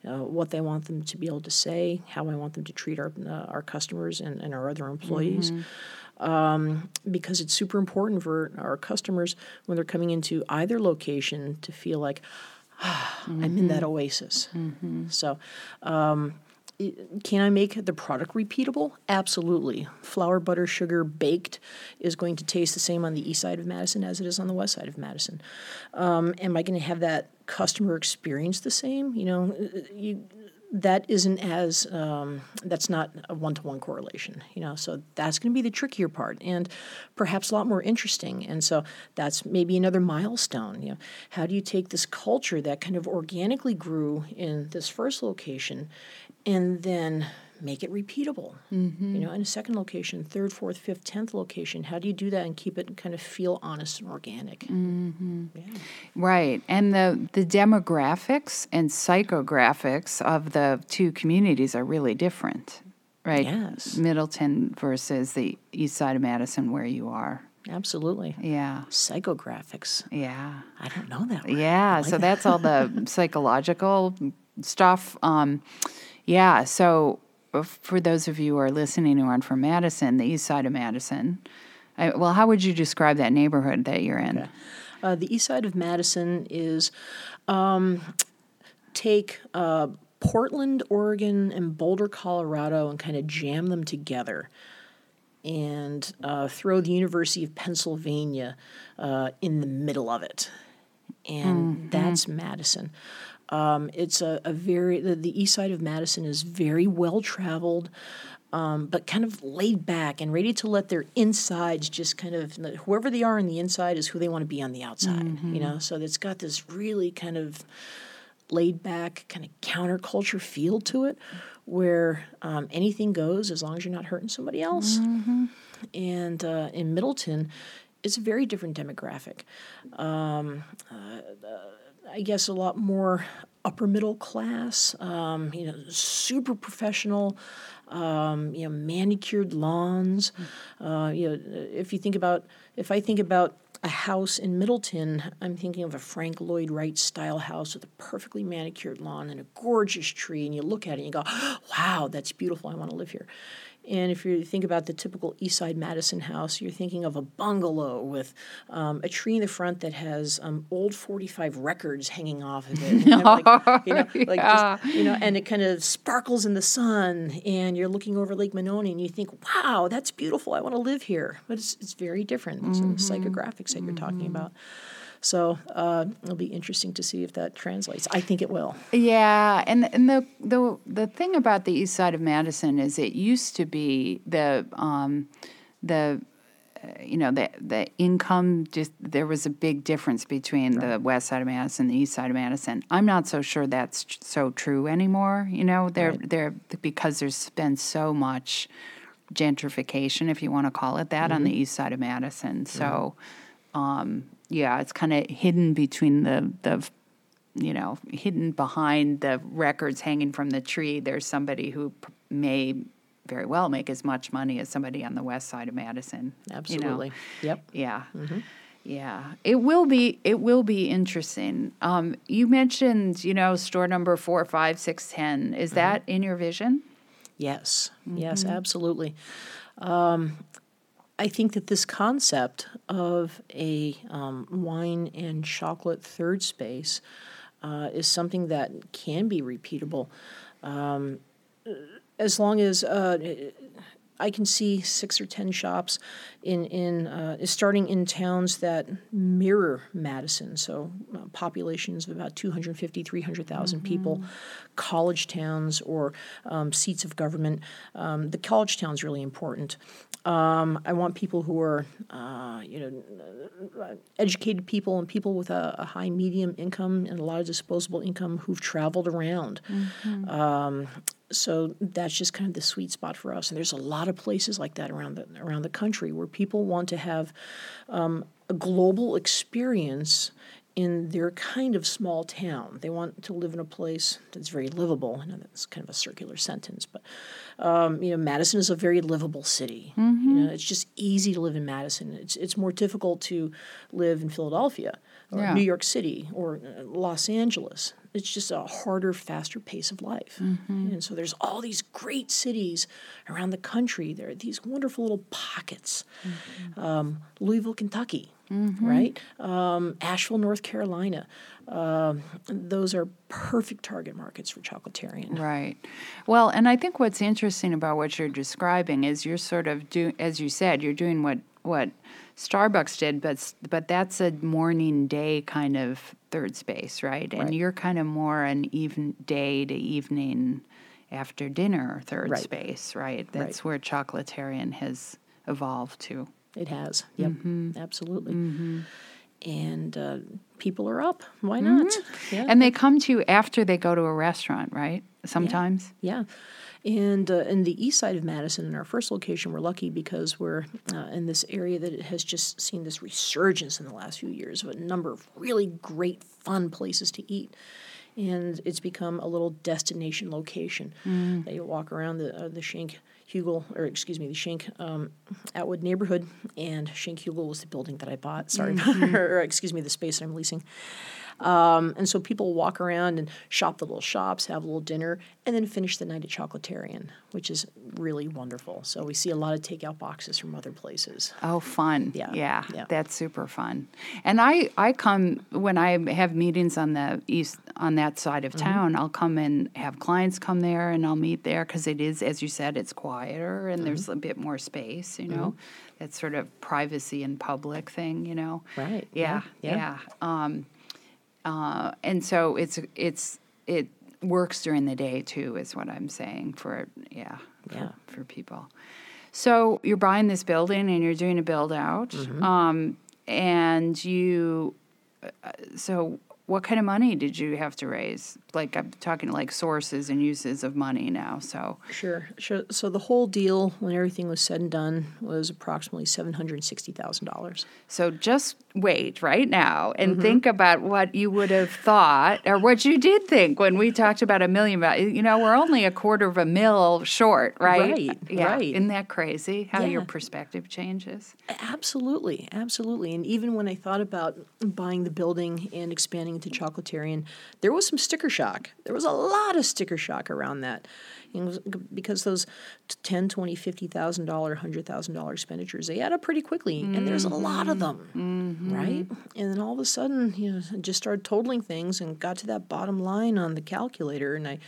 Uh, what they want them to be able to say, how I want them to treat our uh, our customers and, and our other employees. Um, because it's super important for our customers when they're coming into either location to feel like "Ah, I'm in that oasis. So, um, can I make the product repeatable? Absolutely. Flour, butter, sugar, baked is going to taste the same on the east side of Madison as it is on the west side of Madison. Um, am I going to have that customer experience the same? You know, uh, you, that isn't as um, that's not a one-to-one correlation you know so that's going to be the trickier part and perhaps a lot more interesting and so that's maybe another milestone you know. How do you take this culture that kind of organically grew in this first location and then make it repeatable you know in a second location third fourth fifth tenth location how do you do that and keep it kind of feel honest and organic Right. And the, the demographics and psychographics of the two communities are really different, right? Yes. Middleton versus the east side of Madison, where you are. absolutely Yeah. psychographics Yeah. i don't know that. Yeah. so that's all the <laughs> psychological stuff. Um, yeah. So for those of you who are listening who aren't from Madison, the east side of Madison, I, well, how would you describe that neighborhood that you're in? Uh, the east side of Madison is um, take uh, Portland, Oregon, and Boulder, Colorado, and kind of jam them together. And uh, throw the University of Pennsylvania uh, in the middle of it. And that's Madison. Um, it's a, a very, the, the east side of Madison is very well traveled um, but kind of laid back and ready to let their insides just kind of whoever they are on the inside is who they want to be on the outside. You know, so it's got this really kind of laid back kind of counterculture feel to it, where um, anything goes as long as you're not hurting somebody else. And uh, in Middleton, it's a very different demographic. Um, uh, I guess a lot more upper middle class. Um, you know, super professional. Um, you know, manicured lawns. Uh, you know, if you think about, if I think about a house in Middleton, I'm thinking of a Frank Lloyd Wright style house with a perfectly manicured lawn and a gorgeous tree. And you look at it and you go, <gasps> "Wow, that's beautiful. I want to live here." And if you think about the typical East Side Madison house, you're thinking of a bungalow with um, a tree in the front that has um, old 45 records hanging off of it. And like, <laughs> you know, like just, you know, and it kind of sparkles in the sun. And you're looking over Lake Monona and you think, wow, that's beautiful. I want to live here. But it's, it's very different. It's the psychographics that you're talking about. So uh, it'll be interesting to see if that translates. I think it will. Yeah, and and the the the thing about the east side of Madison is it used to be the um, the uh, you know the the income just there was a big difference between the west side of Madison and the east side of Madison. I'm not so sure that's tr- so true anymore. You know, there there because there's been so much gentrification, if you want to call it that, on the east side of Madison. So, um, yeah, it's kind of hidden between the the you know, hidden behind the records hanging from the tree, there's somebody who may very well make as much money as somebody on the west side of Madison. you know. Absolutely. Yep. Yeah. Yeah, it will be. It will be interesting. Um, you mentioned, you know, store number four, five, six, ten. Is that in your vision? Yes, yes, absolutely. Um, I think that this concept of a um, wine and chocolate third space uh, is something that can be repeatable. Um, as long as uh, I can see six or ten shops in in uh, is starting in towns that mirror Madison, so uh, populations of about 250, 300,000 people, college towns or um, seats of government. Um, the college town is really important. Um, I want people who are, uh, you know, uh, educated people and people with a, a, high medium income and a lot of disposable income who've traveled around. Mm-hmm. Um, so that's just kind of the sweet spot for us. And there's a lot of places like that around the around the country where people want to have um, a global experience in their kind of small town. They want to live in a place that's very livable. I know that's kind of a circular sentence, but um, you know, Madison is a very livable city. Mm-hmm. You know, it's just easy to live in Madison. It's it's more difficult to live in Philadelphia or yeah. New York City or uh, Los Angeles. It's just a harder, faster pace of life. Mm-hmm. And so there's all these great cities around the country. There are these wonderful little pockets. Mm-hmm. Um, Louisville, Kentucky, mm-hmm. right? Um, Asheville, North Carolina. Um, those are perfect target markets for chocolaterian. Right. Well, and I think what's interesting about what you're describing is you're sort of doing, as you said, you're doing what what Starbucks did, but but that's a morning day kind of third space, right? And right. you're kind of more an even day to evening after dinner third right. space, right? That's right. where chocolaterian has evolved to. It has. Yep. Mm-hmm. Absolutely. Mm-hmm. And uh, people are up. Why not? Mm-hmm. Yeah. And they come to you after they go to a restaurant, right? Sometimes. Yeah. yeah. And uh, in the east side of Madison, in our first location, we're lucky because we're uh, in this area that has just seen this resurgence in the last few years of a number of really great, fun places to eat. And it's become a little destination location. Mm. They walk around the uh, the Schenk Hugel, or excuse me, the Schenk um, Atwood neighborhood, and Schenk Hugel was the building that I bought. Sorry, mm-hmm. <laughs> or excuse me, the space that I'm leasing. Um, and so people walk around and shop the little shops, have a little dinner, and then finish the night at Chocolaterian, which is really wonderful. So we see a lot of takeout boxes from other places. Oh, fun! Yeah, yeah, yeah. that's super fun. And I I come when I have meetings on the east on that side of mm-hmm. town. Mm-hmm. I'll come and have clients come there, and I'll meet there because it is, as you said, it's quieter and mm-hmm. there's a bit more space. You know, mm-hmm. that sort of privacy and public thing. You know, right? Yeah, yeah. yeah. Um, uh, and so it's it's it works during the day too, is what I'm saying for yeah for, yeah. for people. So you're buying this building and you're doing a build out, mm-hmm. um, and you. Uh, so what kind of money did you have to raise? Like I'm talking like sources and uses of money now. So sure, sure. So the whole deal, when everything was said and done, was approximately seven hundred sixty thousand dollars. So just wait right now and mm-hmm. think about what you would have thought or what you did think when we talked about a million. You know, we're only a quarter of a mil short, right? Right. Yeah. Right. Isn't that crazy? How yeah. your perspective changes. Absolutely, absolutely. And even when I thought about buying the building and expanding into Chocolaterian, there was some sticker shock. There was a lot of sticker shock around that. because those 10 20 50000 dollar $100000 expenditures they add up pretty quickly mm-hmm. and there's a lot of them mm-hmm. right and then all of a sudden you know I just started totaling things and got to that bottom line on the calculator and i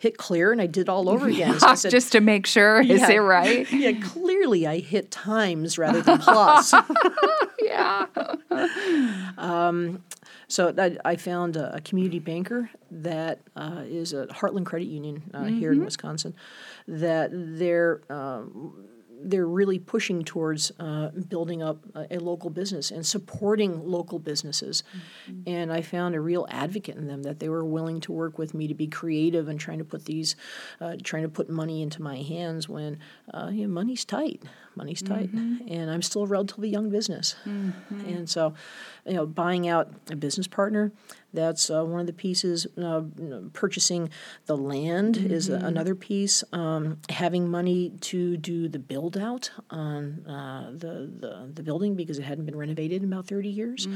hit clear and I did all over <laughs> again. So said, just to make sure, yeah, is it right? <laughs> Yeah, clearly I hit times rather than <laughs> plus. yeah. Um, so I, I found a, community banker that uh, is a Heartland Credit Union uh, mm-hmm. here in mm-hmm. Wisconsin. That they're um, they're really pushing towards uh, building up a, a, local business and supporting local businesses. Mm-hmm. And I found a real advocate in them that they were willing to work with me to be creative and trying to put these, uh, trying to put money into my hands when uh, you know, money's tight. Money's tight, Mm-hmm. and I'm still a relatively young business, and so, you know, buying out a business partner, that's uh, one of the pieces. Uh, purchasing the land is a- another piece. Um, having money to do the build out on uh, the, the the building because it hadn't been renovated in about 30 years.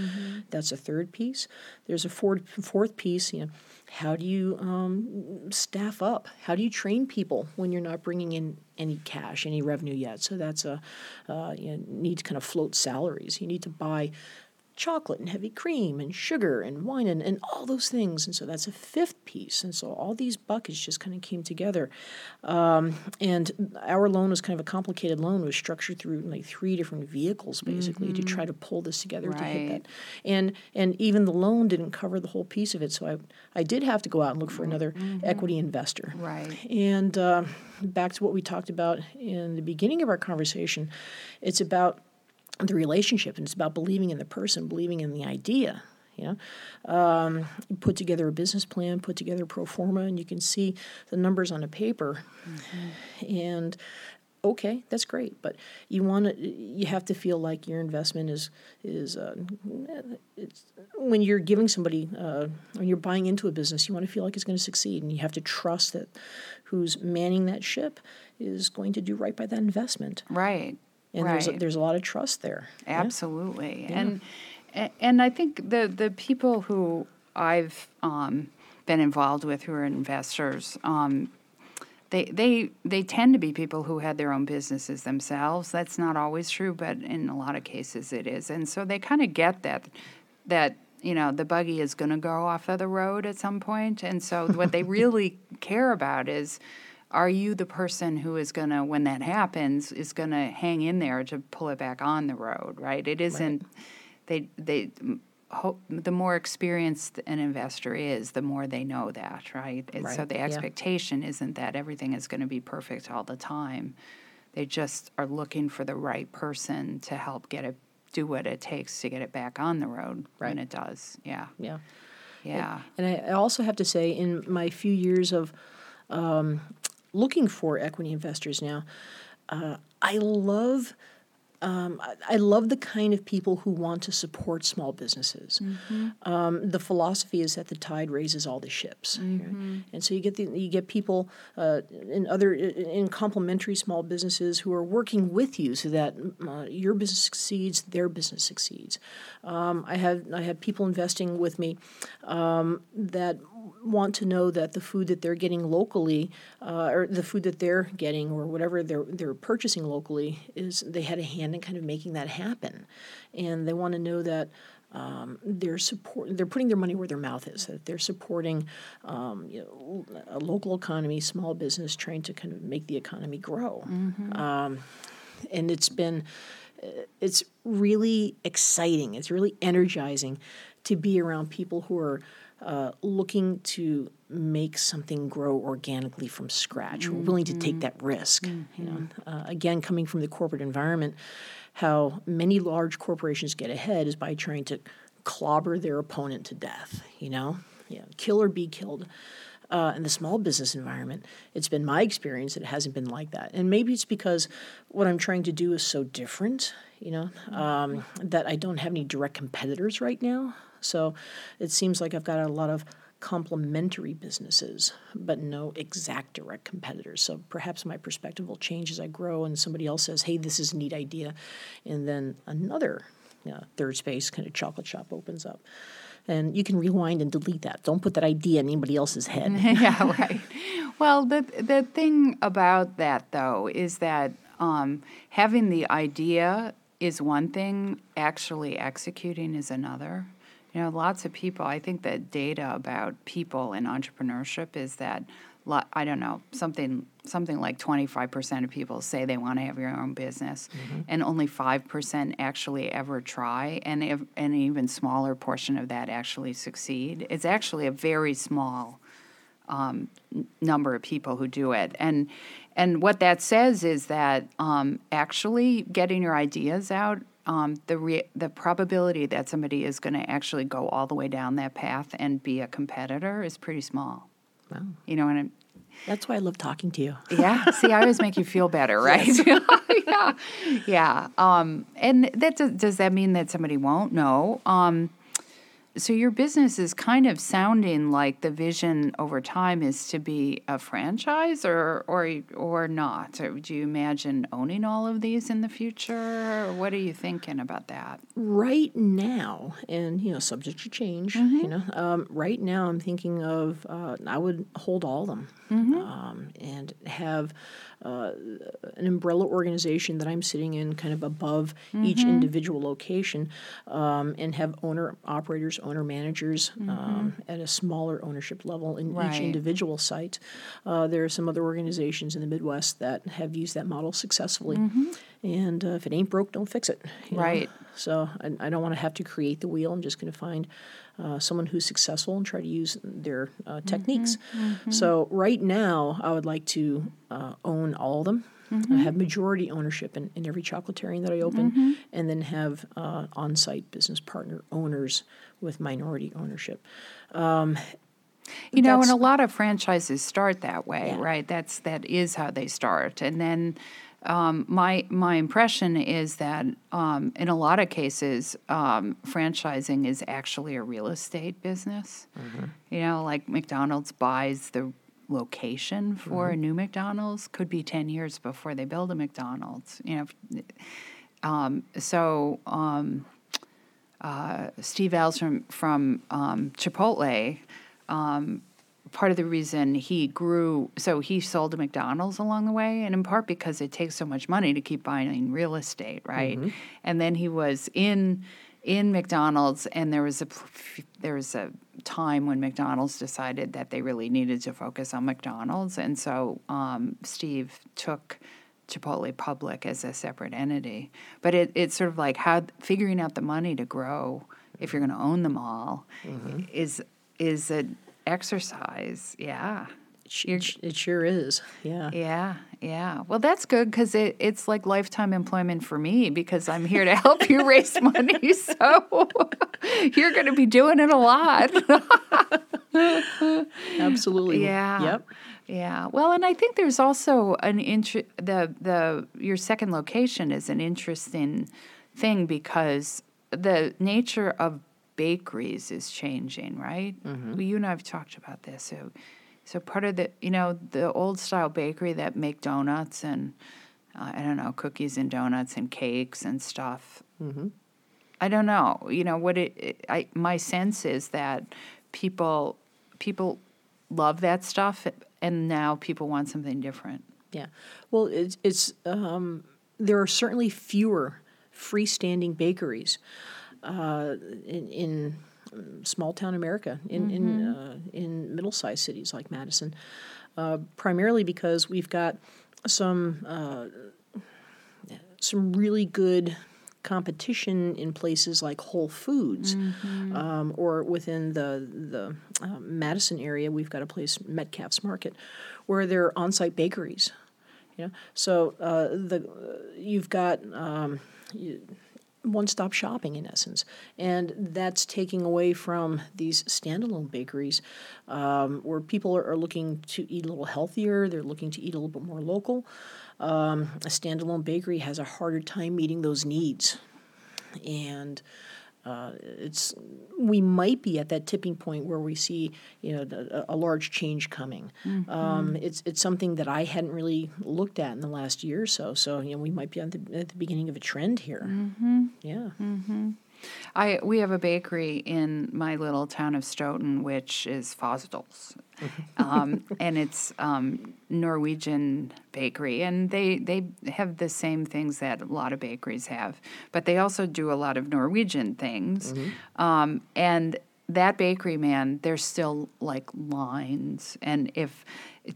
That's a third piece. There's a fourth fourth piece. You know, how do you um, staff up? How do you train people when you're not bringing in any cash, any revenue yet? So that's a uh, you need to kind of float salaries. You need to buy chocolate and heavy cream and sugar and wine and, and all those things. And so that's a fifth piece. And so all these buckets just kind of came together. Um, and our loan was kind of a complicated loan. It was structured through like three different vehicles basically to try to pull this together to hit that. And and even the loan didn't cover the whole piece of it. So I, I did have to go out and look for another equity investor. Right. And uh, back to what we talked about in the beginning of our conversation, it's about the relationship and it's about believing in the person, believing in the idea. You know, um, put together a business plan, put together a pro forma, and you can see the numbers on a paper. And okay, that's great, but you want to, you have to feel like your investment is is uh, it's, when you're giving somebody uh, when you're buying into a business, you want to feel like it's going to succeed, and you have to trust that who's manning that ship is going to do right by that investment. Right. And right. there's a, there's a lot of trust there. Yeah. Absolutely. And and I think the the people who I've um, been involved with who are investors, um, they they they tend to be people who had their own businesses themselves. That's not always true, but in a lot of cases it is. And so they kind of get that that you know the buggy is going to go off of the road at some point. And so what they <laughs> really care about is are you the person who is going to when that happens is going to hang in there to pull it back on the road right? It isn't they they hope the more experienced an investor is the more they know that right, And so Right, the yeah. expectation isn't that everything is going to be perfect all the time. They just are looking for the right person to help get it do what it takes to get it back on the road when it does yeah. Yeah. yeah. And I I also have to say, in my few years of um, looking for equity investors now, uh, I love. Um, I, love the kind of people who want to support small businesses. Um, the philosophy is that the tide raises all the ships, right? and so you get the, you get people uh, in other in complementary small businesses who are working with you so that uh, your business succeeds, their business succeeds. Um, I have I have people investing with me um, that want to know that the food that they're getting locally, uh, or the food that they're getting, or whatever they're they're purchasing locally, is they had a hand in kind of making that happen, and they want to know that. Um, they're support. They're putting their money where their mouth is. That they're supporting, um, you know, a local economy, small business, trying to kind of make the economy grow. Um, and it's been, uh, it's really exciting. It's really energizing to be around people who are uh, looking to make something grow organically from scratch, who are willing to take that risk. You know, uh, again, coming from the corporate environment, how many large corporations get ahead is by trying to clobber their opponent to death. You know, yeah, kill or be killed. Uh, in the small business environment, it's been my experience that it hasn't been like that. And maybe it's because what I'm trying to do is so different, you know, um, that I don't have any direct competitors right now. So it seems like I've got a lot of complementary businesses, but no exact direct competitors. So perhaps my perspective will change as I grow and somebody else says, hey, this is a neat idea. And then another you know, third space kind of chocolate shop opens up. And you can rewind and delete that. Don't put that idea in anybody else's head. <laughs> yeah, right. Well, the the thing about that though is that um, having the idea is one thing, actually executing is another. You know, lots of people. I think that data about people in entrepreneurship is that I don't know something something like twenty five percent of people say they want to have your own business, and only five percent actually ever try, and if, an even smaller portion of that actually succeed. It's actually a very small um, number of people who do it, and and what that says is that um, actually getting your ideas out, um, the re- the probability that somebody is going to actually go all the way down that path and be a competitor is pretty small. Wow. You know, and I That's why I love talking to you. yeah. See, I always make you feel better, <laughs> right? <laughs> yeah, yeah. Um, and that does, does that mean that somebody won't? No. Um, so your business is kind of sounding like the vision over time is to be a franchise, or or or not. Or do you imagine owning all of these in the future? Or what are you thinking about that? Right now, and you know, subject to change. You know, um, right now I'm thinking of uh, I would hold all of them um, and have uh, an umbrella organization that I'm sitting in, kind of above each individual location, um, and have owner operators, owner managers um, at a smaller ownership level in Right. each individual site. Uh, there are some other organizations in the Midwest that have used that model successfully. And uh, if it ain't broke, don't fix it. you know? Right. So I, I don't want to have to create the wheel. I'm just going to find uh, someone who's successful and try to use their uh, techniques. So right now, I would like to uh, own all of them. I have majority ownership in, in every chocolaterian that I open, and then have uh, on-site business partner owners with minority ownership. You know, and a lot of franchises start that way, Yeah. right? That's that is how they start, and then um, my my impression is that um, in a lot of cases, um, franchising is actually a real estate business. You know, like McDonald's buys the location for a new McDonald's could be ten years before they build a McDonald's. You know, um, so. Um, uh, Steve Ells from from um, Chipotle. Part of the reason he grew, so he sold to McDonald's along the way, and in part because it takes so much money to keep buying real estate, right? And then he was in in McDonald's, and there was a there was a time when McDonald's decided that they really needed to focus on McDonald's, and so um, Steve took. Chipotle public as a separate entity, but it, it's sort of like how figuring out the money to grow if you're going to own them all is is an exercise. Yeah, It, sh- You're- it, sh- it sure is. Yeah. yeah, yeah. Well, that's good because it, it's like lifetime employment for me because I'm here to help you <laughs> raise money. <laughs> So you're going to be doing it a lot. <laughs> Absolutely. Yeah. Yep. Yeah. Well, and I think there's also an interest. The the your second location is an interesting thing because the nature of bakeries is changing, right? Well, you and I have talked about this. So, so part of the you know the old style bakery that make donuts and uh, I don't know cookies and donuts and cakes and stuff. I don't know. You know what it, it. I my sense is that people people love that stuff, and now people want something different. Yeah. Well, it's, it's um, there are certainly fewer freestanding bakeries uh, in, in um, small town America, in in uh, in middle sized cities like Madison, uh, primarily because we've got some uh, some really good competition in places like Whole Foods, um, or within the the uh, Madison area, we've got a place Metcalfe's Market, where there are on-site bakeries. You know, so uh, the you've got um, one-stop shopping in essence, and that's taking away from these standalone bakeries, um, where people are, are looking to eat a little healthier. They're looking to eat a little bit more local. Um, a standalone bakery has a harder time meeting those needs, and uh, it's we might be at that tipping point where we see you know the, a, large change coming. Um, it's it's something that I hadn't really looked at in the last year or so. So you know we might be at the, at the beginning of a trend here. Yeah. I we have a bakery in my little town of Stoughton, which is Fosdal's, um, and it's um, Norwegian bakery, and they they have the same things that a lot of bakeries have, but they also do a lot of Norwegian things, um, and that bakery man there's still like lines. And if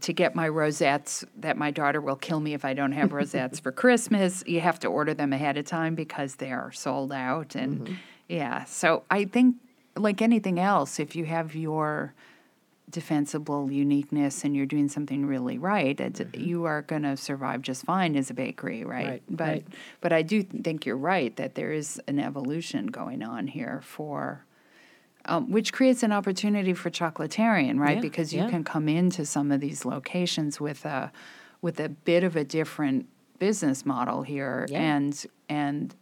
to get my rosettes that my daughter will kill me if i don't have rosettes <laughs> for christmas you have to order them ahead of time because they are sold out. And mm-hmm. yeah so i think like anything else if you have your defensible uniqueness and you're doing something really right it's, mm-hmm. you are going to survive just fine as a bakery right, Right, but right. but i do think you're right that there is an evolution going on here for um, which creates an opportunity for chocolaterian, right? Yeah, because you yeah. can come into some of these locations with a with a bit of a different business model here, Yeah. and and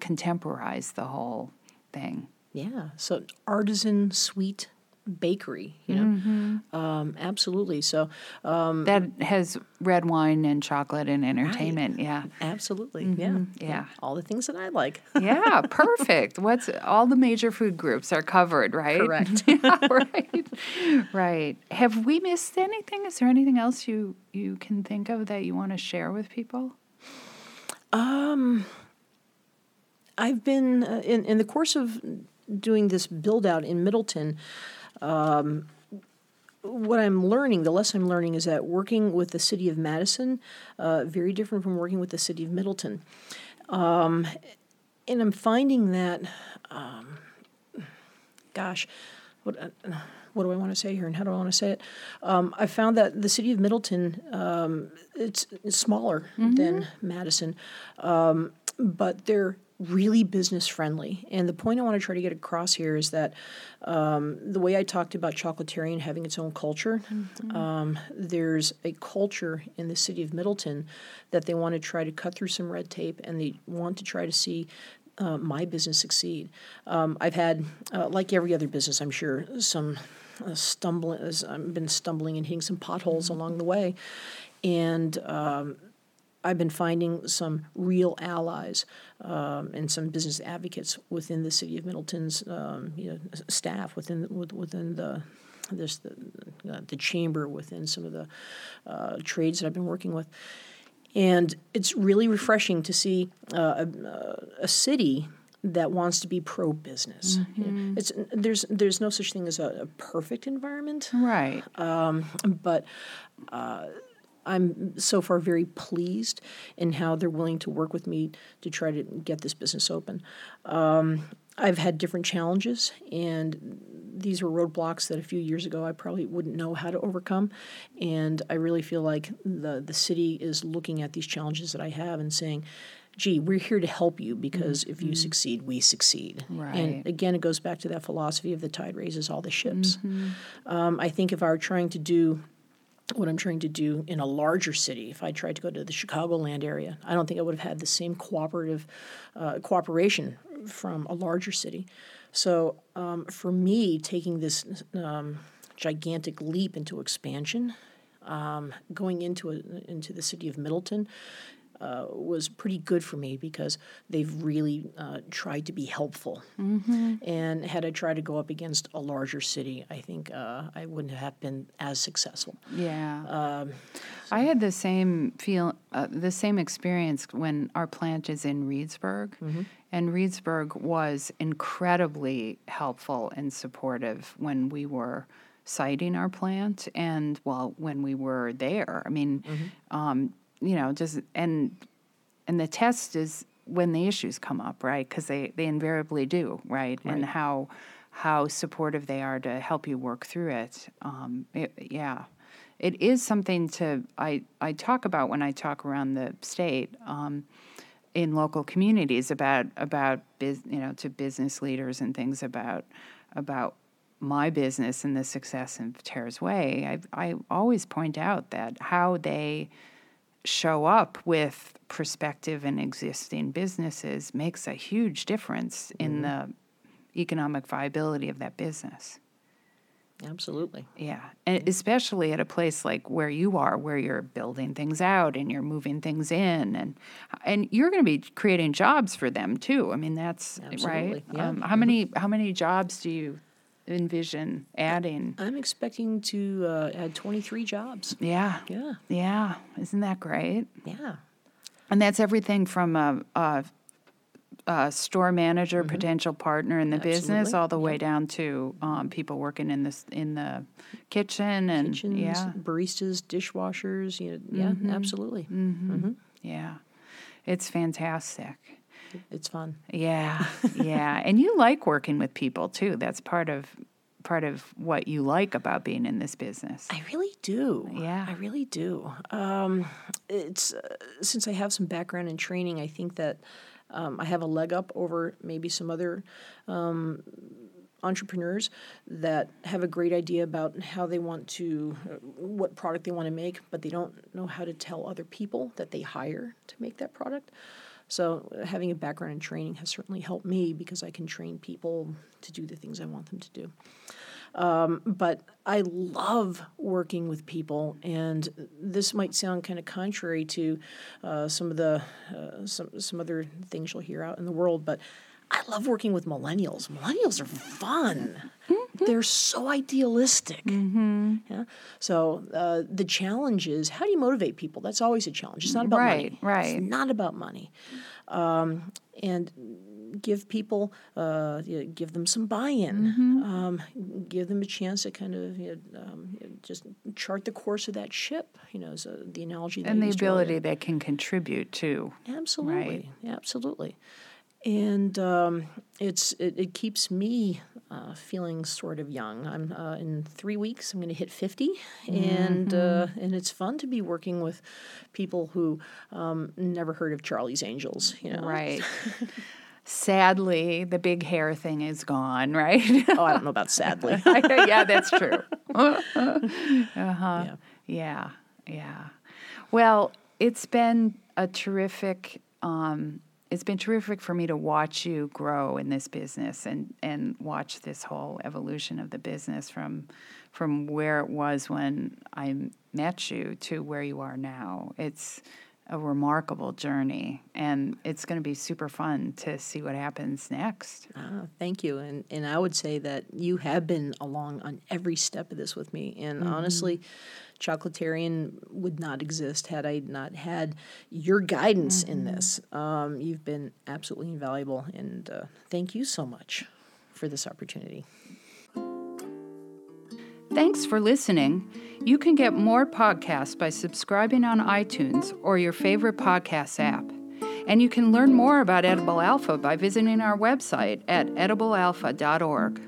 contemporize the whole thing. Yeah. So artisan sweet bakery, you know, Mm-hmm. um, absolutely. So um, That has red wine and chocolate and entertainment. Yeah. absolutely, yeah, Mm-hmm. yeah. all the things that I like. <laughs> Yeah, perfect. What's all the major food groups are covered, right? Correct. <laughs> yeah, right. Right. Have we missed anything? Is there anything else you you can think of that you want to share with people? Um, I've been uh, in in the course of doing this build out in Middleton. Um, what I'm learning, the lesson I'm learning, is that working with the city of Madison, uh, very different from working with the city of Middleton. Um, and I'm finding that, um, gosh, what uh, what do I want to say here, and how do I want to say it? Um, I found that the city of Middleton, um, it's, it's smaller than Madison, um, but they're really business friendly. And the point I want to try to get across here is that um, the way I talked about Chocolaterian having its own culture, um, there's a culture in the city of Middleton that they want to try to cut through some red tape and they want to try to see uh, my business succeed. Um, I've had, uh, like every other business, I'm sure, some uh, stumbling. as I've been stumbling and hitting some potholes along the way, and um, I've been finding some real allies um, and some business advocates within the city of Middleton's um, you know, staff within with, within the this the, uh, the chamber within some of the uh, trades that I've been working with. And it's really refreshing to see uh, a, a city that wants to be pro business. It's there's there's no such thing as a, a perfect environment, Right. but uh, I'm so far very pleased in how they're willing to work with me to try to get this business open. Um, I've had different challenges, and these were roadblocks that a few years ago I probably wouldn't know how to overcome. And I really feel like the the city is looking at these challenges that I have and saying, "Gee, we're here to help you because if you succeed, we succeed." Right. And again, it goes back to that philosophy of the tide raises all the ships. Um, I think if I were trying to do what I'm trying to do in a larger city, if I tried to go to the Chicagoland area, I don't think I would have had the same cooperative uh, cooperation from a larger city. So um, for me, taking this um, gigantic leap into expansion, um, going into a, into the city of Middleton, uh, was pretty good for me because they've really uh, tried to be helpful. And had I tried to go up against a larger city, I think uh, I wouldn't have been as successful. Yeah. Um, I had the same feel, uh, the same experience when our plant is in Reedsburg, Mm-hmm. and Reedsburg was incredibly helpful and supportive when we were siting our plant, and well, when we were there. I mean, Mm-hmm. um, you know, just and and the test is when the issues come up, right? Because they they invariably do, right? And how how supportive they are to help you work through it. Um, it yeah it is something to I, I talk about when I talk around the state um, in local communities about about biz, you know to business leaders and things about about my business and the success of Tera's Whey. I I always point out that how they show up with prospective and existing businesses makes a huge difference in the economic viability of that business. absolutely. Yeah, and especially at a place like where you are, where you're building things out and you're moving things in, and and you're going to be creating jobs for them too. I mean, that's right. Yeah. Um, how many how many jobs do you envision adding? I'm expecting to uh, add 23 jobs. Yeah, Yeah, yeah. Isn't that great? yeah. And that's everything from a, a, a store manager, potential partner in the business, Mm-hmm. All the way down to um, people working in this in the kitchen and Kitchens, yeah, baristas, dishwashers. You know, yeah, absolutely. Yeah. It's fantastic. It's fun. Yeah. <laughs> yeah. And you like working with people too. That's part of part of what you like about being in this business. I really do. Yeah. I really do. Um, it's uh, since I have some background in training, I think that um, I have a leg up over maybe some other um, entrepreneurs that have a great idea about how they want to, uh, what product they want to make, but they don't know how to tell other people that they hire to make that product. So, uh, having a background in training has certainly helped me because I can train people to do the things I want them to do. Um, but I love working with people, and this might sound kind of contrary to uh, some of the uh, some some other things you'll hear out in the world, but I love working with millennials. Millennials are fun. Mm-hmm. They're so idealistic. Mm-hmm. Yeah. So uh, the challenge is how do you motivate people? That's always a challenge. It's not about right, money. Right. It's not about money. Um, and give people, uh, you know, give them some buy-in, mm-hmm. um, give them a chance to kind of you know, um, just chart the course of that ship. You know, so the analogy that and the ability earlier. they can contribute to. Absolutely, absolutely. And um, it's it, it keeps me uh, feeling sort of young. I'm uh, in three weeks. I'm going to hit 50, and uh, and it's fun to be working with people who um, never heard of Charlie's Angels. You know, Right. <laughs> Sadly, the big hair thing is gone, right? oh, I don't know about sadly. <laughs> yeah, that's true. <laughs> uh-huh. Yeah. Yeah, yeah. Well, it's been a terrific. Um, it's been terrific for me to watch you grow in this business and and watch this whole evolution of the business from from where it was when I met you to where you are now. It's a remarkable journey, and it's going to be super fun to see what happens next. Ah, thank you. And and I would say that you have been along on every step of this with me. And honestly, Chocolaterian would not exist had I not had your guidance in this. Um, you've been absolutely invaluable, and uh, thank you so much for this opportunity. Thanks for listening. You can get more podcasts by subscribing on iTunes or your favorite podcast app. And you can learn more about Edible Alpha by visiting our website at ediblealpha.org.